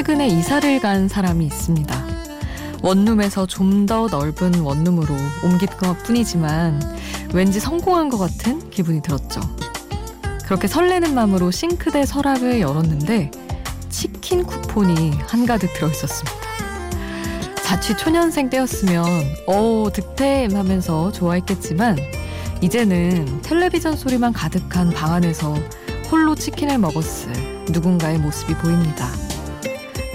최근에 이사를 간 사람이 있습니다. 원룸에서 좀 더 넓은 원룸으로 옮긴 것 뿐이지만 왠지 성공한 것 같은 기분이 들었죠. 그렇게 설레는 마음으로 싱크대 서랍을 열었는데 치킨 쿠폰이 한가득 들어있었습니다. 자취 초년생 때였으면 어 득템 하면서 좋아했겠지만 이제는 텔레비전 소리만 가득한 방 안에서 홀로 치킨을 먹었을 누군가의 모습이 보입니다.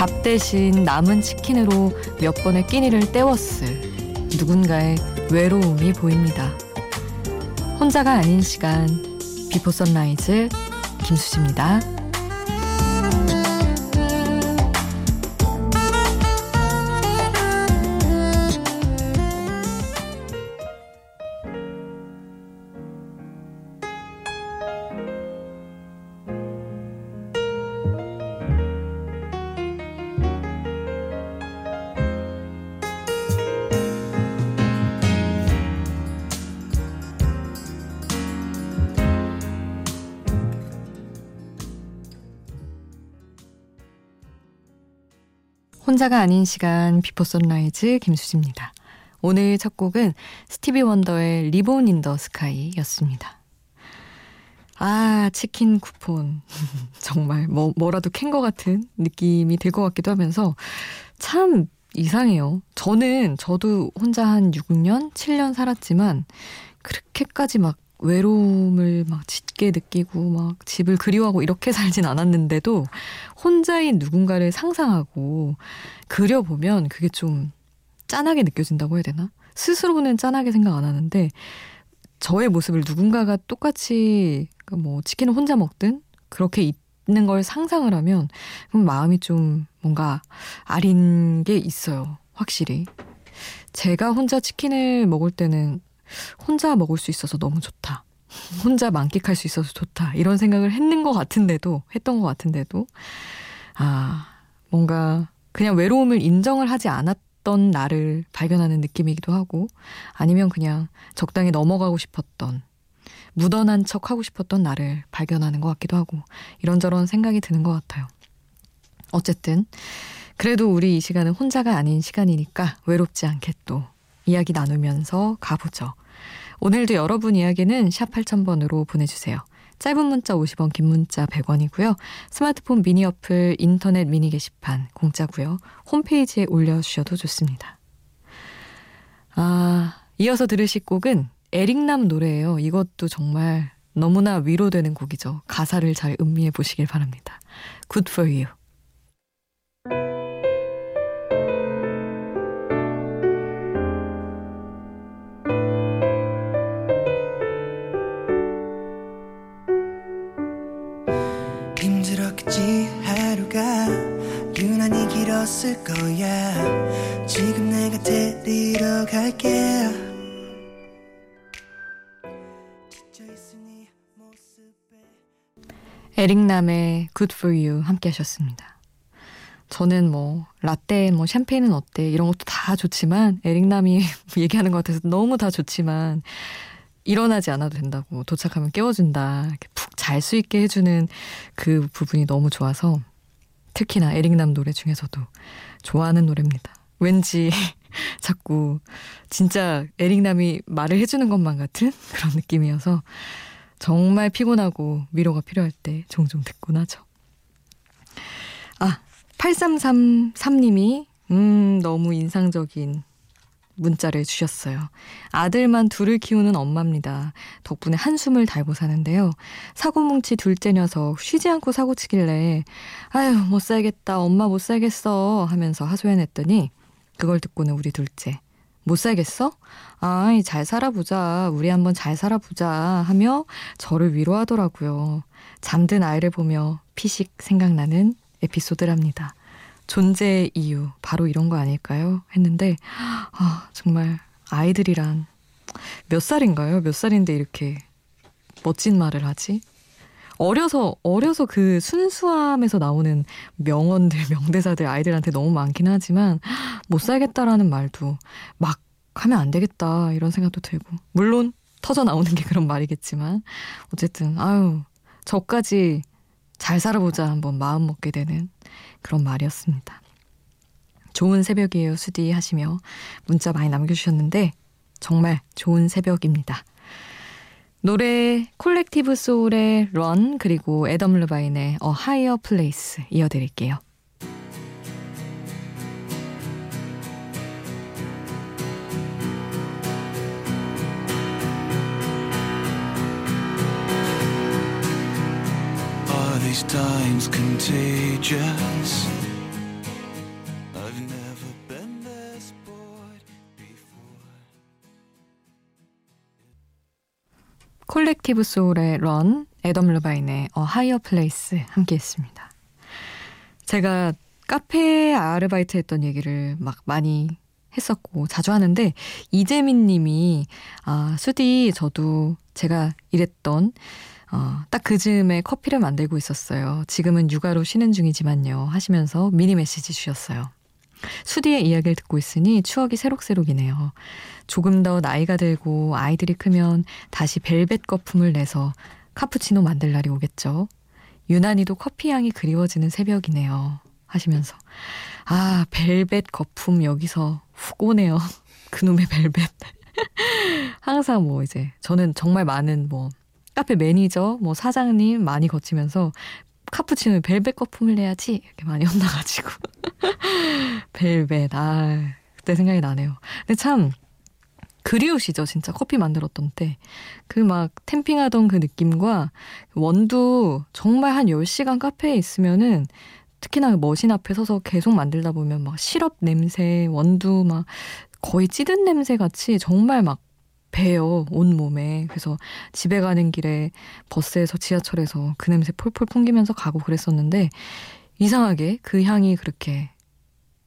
밥 대신 남은 치킨으로 몇 번의 끼니를 때웠을 누군가의 외로움이 보입니다. 혼자가 아닌 시간 Before Sunrise 김수지입니다. 혼자가 아닌 시간 Before Sunrise 김수지입니다. 오늘 첫 곡은 스티비 원더의 Ribbon in the Sky였습니다. 아, 치킨 쿠폰. 정말 뭐, 뭐라도 캔 것 같은 느낌이 들 것 같기도 하면서 참 이상해요. 저는 저도 혼자 한 6년, 7년 살았지만 그렇게까지 막 외로움을 막 짙게 느끼고 막 집을 그리워하고 이렇게 살진 않았는데도 혼자인 누군가를 상상하고 그려보면 그게 좀 짠하게 느껴진다고 해야 되나? 스스로는 짠하게 생각 안 하는데 저의 모습을 누군가가 똑같이 그뭐 치킨을 혼자 먹든 그렇게 있는 걸 상상을 하면 그럼 마음이 좀 뭔가 아린 게 있어요. 확실히. 제가 혼자 치킨을 먹을 때는 혼자 먹을 수 있어서 너무 좋다. 혼자 만끽할 수 있어서 좋다. 이런 생각을 했는 것 같은데도, 했던 것 같은데도, 아, 뭔가 그냥 외로움을 인정을 하지 않았던 나를 발견하는 느낌이기도 하고, 아니면 그냥 적당히 넘어가고 싶었던, 묻어난 척 하고 싶었던 나를 발견하는 것 같기도 하고, 이런저런 생각이 드는 것 같아요. 어쨌든, 그래도 우리 이 시간은 혼자가 아닌 시간이니까 외롭지 않게 또 이야기 나누면서 가보죠. 오늘도 여러분 이야기는 샵 8000번으로 보내주세요. 짧은 문자 50원, 긴 문자 100원이고요. 스마트폰 미니 어플, 인터넷 미니 게시판 공짜고요. 홈페이지에 올려주셔도 좋습니다. 아, 이어서 들으실 곡은 에릭남 노래예요. 이것도 정말 너무나 위로되는 곡이죠. 가사를 잘 음미해 보시길 바랍니다. Good for you. 있을 거야. 지금 내가 데리러 갈게. 에릭남의 Good For You 함께 하셨습니다. 저는 뭐 라떼, 뭐 샴페인은 어때? 이런 것도 다 좋지만 에릭남이 얘기하는 것 같아서 너무 다 좋지만 일어나지 않아도 된다고 도착하면 깨워준다. 푹잘 수 있게 해주는 그 부분이 너무 좋아서 특히나 에릭남 노래 중에서도 좋아하는 노래입니다. 왠지 자꾸 진짜 에릭남이 말을 해주는 것만 같은 그런 느낌이어서 정말 피곤하고 위로가 필요할 때 종종 듣곤 하죠. 아, 8333님이 음, 너무 인상적인 문자를 주셨어요. 아들만 둘을 키우는 엄마입니다. 덕분에 한숨을 달고 사는데요. 사고뭉치 둘째 녀석 쉬지 않고 사고 치길래 아유 못 살겠다 엄마 못 살겠어 하면서 하소연했더니 그걸 듣고는 우리 둘째 못 살겠어? 아이 잘 살아보자 우리 한번 잘 살아보자 하며 저를 위로하더라고요. 잠든 아이를 보며 피식 생각나는 에피소드랍니다. 존재의 이유 바로 이런 거 아닐까요? 했는데 아 정말 아이들이란 몇 살인가요? 몇 살인데 이렇게 멋진 말을 하지? 어려서 어려서 그 순수함에서 나오는 명언들 명대사들 아이들한테 너무 많긴 하지만 못 살겠다라는 말도 막 하면 안 되겠다 이런 생각도 들고 물론 터져 나오는 게 그런 말이겠지만 어쨌든 아유 저까지 잘 살아보자 한번 마음 먹게 되는 그런 말이었습니다. 좋은 새벽이에요, 수디 하시며 문자 많이 남겨주셨는데 정말 좋은 새벽입니다. 노래 콜렉티브 소울의 Run 그리고 애덤 르바인의 A Higher Place 이어드릴게요. Times contagious? I've never been this bored before. 콜렉티브 소울의 Run, 애덤 르바인의 A Higher Place 함께 했습니다. 제가 카페 아르바이트 했던 얘기를 막 많이 했었고 자주 하는데 이재민 님이 아, 수디 저도 제가 일했던 어, 딱 그 즈음에 커피를 만들고 있었어요. 지금은 육아로 쉬는 중이지만요. 하시면서 미니 메시지 주셨어요. 수디의 이야기를 듣고 있으니 추억이 새록새록이네요. 조금 더 나이가 들고 아이들이 크면 다시 벨벳 거품을 내서 카푸치노 만들 날이 오겠죠. 유난히도 커피 향이 그리워지는 새벽이네요. 하시면서 아 벨벳 거품 여기서 훅 오네요. 그놈의 벨벳. 항상 뭐 이제 저는 정말 많은 뭐 카페 매니저, 뭐 사장님 많이 거치면서 카푸치노 벨벳 거품을 내야지 이렇게 많이 혼나가지고. 벨벳 아 그때 생각이 나네요. 근데 참 그리우시죠 진짜. 커피 만들었던 때. 그 막 템핑하던 그 느낌과 원두 정말 한 10시간 카페에 있으면은 특히나 그 머신 앞에 서서 계속 만들다 보면 막 시럽 냄새 원두 막 거의 찌든 냄새 같이 정말 막 배요, 온몸에. 그래서 집에 가는 길에 버스에서 지하철에서 그 냄새 폴폴 풍기면서 가고 그랬었는데 이상하게 그 향이 그렇게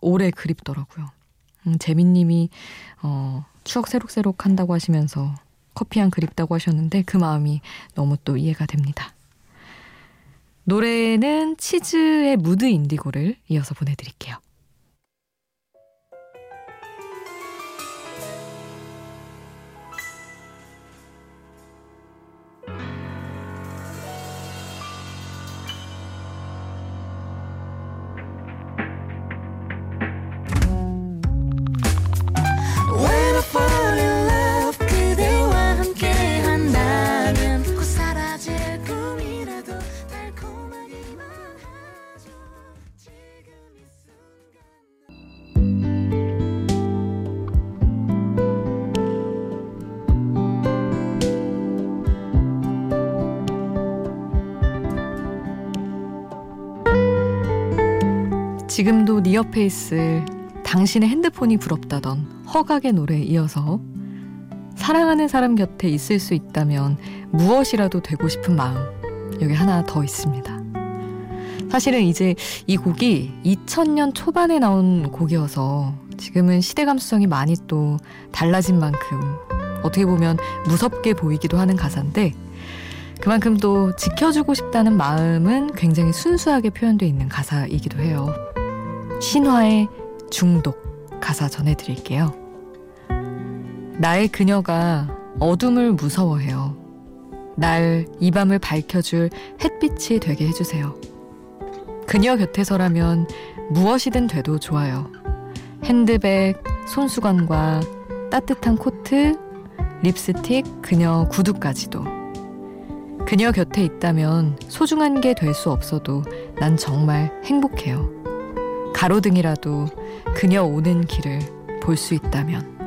오래 그립더라고요. 음, 재민님이 어, 추억 새록새록 한다고 하시면서 커피향 그립다고 하셨는데 그 마음이 너무 또 이해가 됩니다. 노래는 치즈의 무드 인디고를 이어서 보내드릴게요. 지금도 네 옆에 있을 당신의 핸드폰이 부럽다던 허각의 노래에 이어서 사랑하는 사람 곁에 있을 수 있다면 무엇이라도 되고 싶은 마음 여기 하나 더 있습니다. 사실은 이제 이 곡이 2000년 초반에 나온 곡이어서 지금은 시대 감수성이 많이 또 달라진 만큼 어떻게 보면 무섭게 보이기도 하는 가사인데 그만큼 또 지켜주고 싶다는 마음은 굉장히 순수하게 표현되어 있는 가사이기도 해요. 신화의 중독 가사 전해드릴게요. 나의 그녀가 어둠을 무서워해요. 날 이 밤을 밝혀줄 햇빛이 되게 해주세요. 그녀 곁에서라면 무엇이든 돼도 좋아요. 핸드백, 손수건과 따뜻한 코트, 립스틱, 그녀 구두까지도. 그녀 곁에 있다면 소중한 게 될 수 없어도 난 정말 행복해요. 가로등이라도 그녀 오는 길을 볼 수 있다면.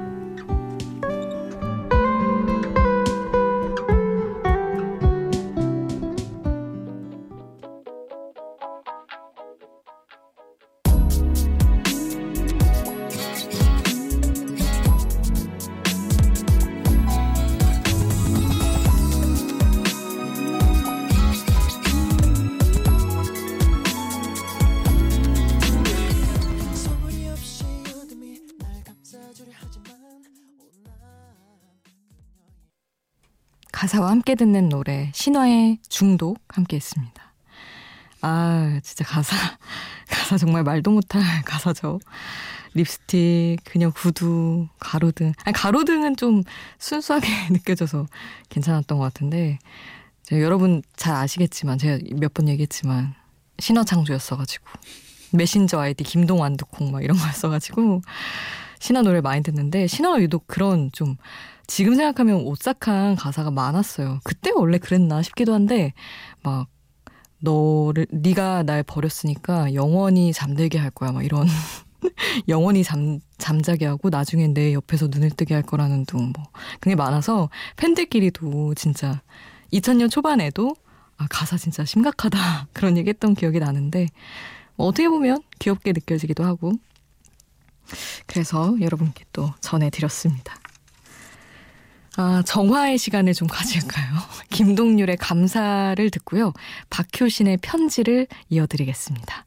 가사와 함께 듣는 노래 신화의 중독 함께 했습니다. 아 진짜 가사 가사 정말 말도 못할 가사죠. 립스틱, 그녀 구두, 가로등. 아니 가로등은 좀 순수하게 느껴져서 괜찮았던 것 같은데 여러분 잘 아시겠지만 제가 몇 번 얘기했지만 신화 창조였어가지고 메신저 아이디 김동완 두콩 막 이런 걸 써가지고 신화 노래 많이 듣는데 신화가 유독 그런 좀 지금 생각하면 오싹한 가사가 많았어요. 그때 원래 그랬나 싶기도 한데 막 너를 네가 날 버렸으니까 영원히 잠들게 할 거야. 막 이런 영원히 잠 잠자게 하고 나중엔 내 옆에서 눈을 뜨게 할 거라는 둥뭐. 그게 많아서 팬들끼리도 진짜 2000년 초반에도 아 가사 진짜 심각하다. 그런 얘기했던 기억이 나는데 뭐 어떻게 보면 귀엽게 느껴지기도 하고 그래서 여러분께 또 전해드렸습니다. 아, 정화의 시간을 좀 가질까요? 김동률의 감사를 듣고요. 박효신의 편지를 이어드리겠습니다.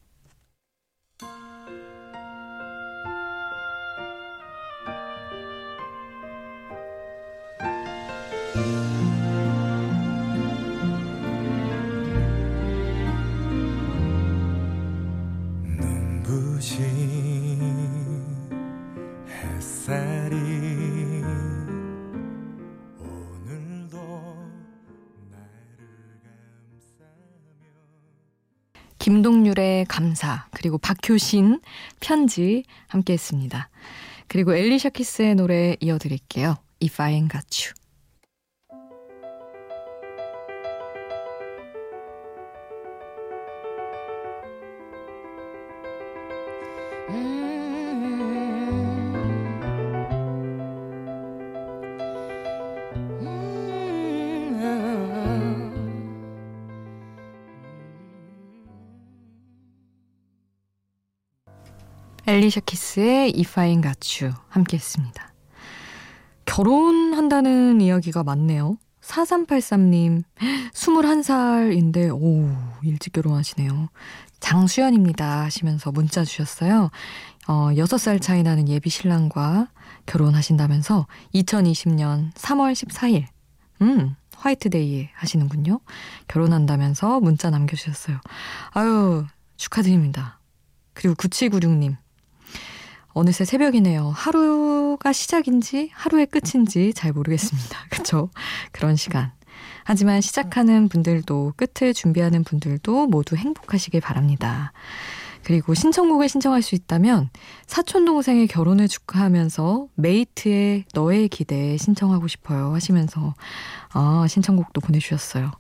김동률의 감사, 그리고 박효신 편지 함께 했습니다. 그리고 엘리샤 키스의 노래 이어드릴게요. If I Ain't Got You. 엘리샤 키스의 If I Ain't Got You 함께 했습니다. 결혼한다는 이야기가 많네요. 4383님, 21살인데, 오, 일찍 결혼하시네요. 장수연입니다. 하시면서 문자 주셨어요. 어, 6살 차이 나는 예비 신랑과 결혼하신다면서 2020년 3월 14일, 음, 화이트데이에 하시는군요. 결혼한다면서 문자 남겨주셨어요. 아유, 축하드립니다. 그리고 9796님, 어느새 새벽이네요. 하루가 시작인지 하루의 끝인지 잘 모르겠습니다. 그쵸? 그런 시간. 하지만 시작하는 분들도 끝을 준비하는 분들도 모두 행복하시길 바랍니다. 그리고 신청곡을 신청할 수 있다면 사촌 동생의 결혼을 축하하면서 메이트의 너의 기대에 신청하고 싶어요 하시면서 아 신청곡도 보내주셨어요.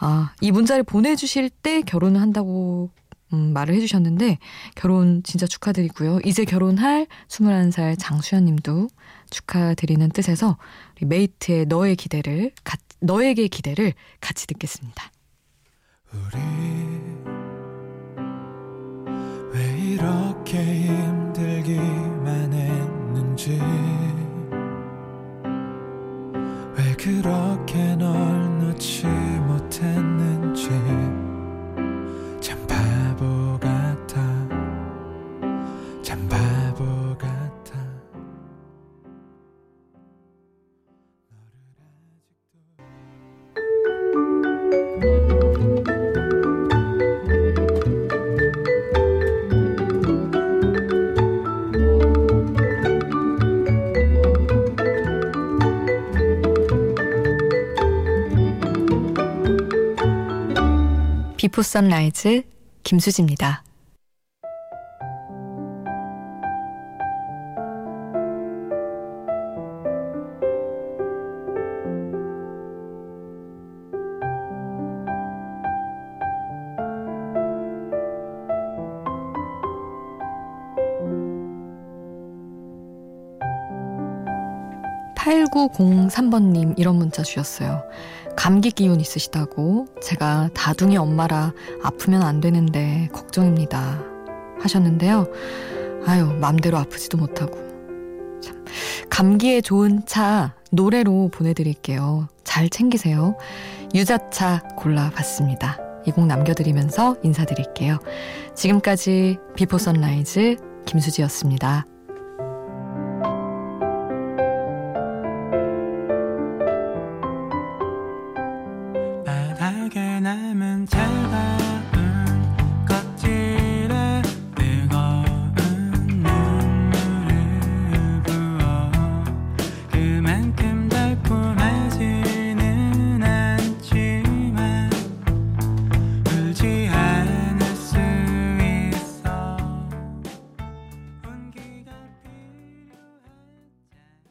아 이 문자를 보내주실 때 결혼을 한다고 음, 말을 해주셨는데 결혼 진짜 축하드리고요. 이제 결혼할 21살 장수연 님도 축하드리는 뜻에서 우리 메이트의 너의 기대를 가, 너에게 기대를 같이 듣겠습니다. 우리 왜 이렇게 힘들기만 했는지 왜 그렇게 널 놓지 비포 선라이즈 김수지입니다. (8903번님) 이런 문자 주셨어요. 감기 기운 있으시다고 제가 다둥이 엄마라 아프면 안 되는데 걱정입니다. 하셨는데요. 아유, 맘대로 아프지도 못하고. 참, 감기에 좋은 차 노래로 보내드릴게요. 잘 챙기세요. 유자차 골라봤습니다. 이 곡 남겨드리면서 인사드릴게요. 지금까지 Before Sunrise 김수지였습니다.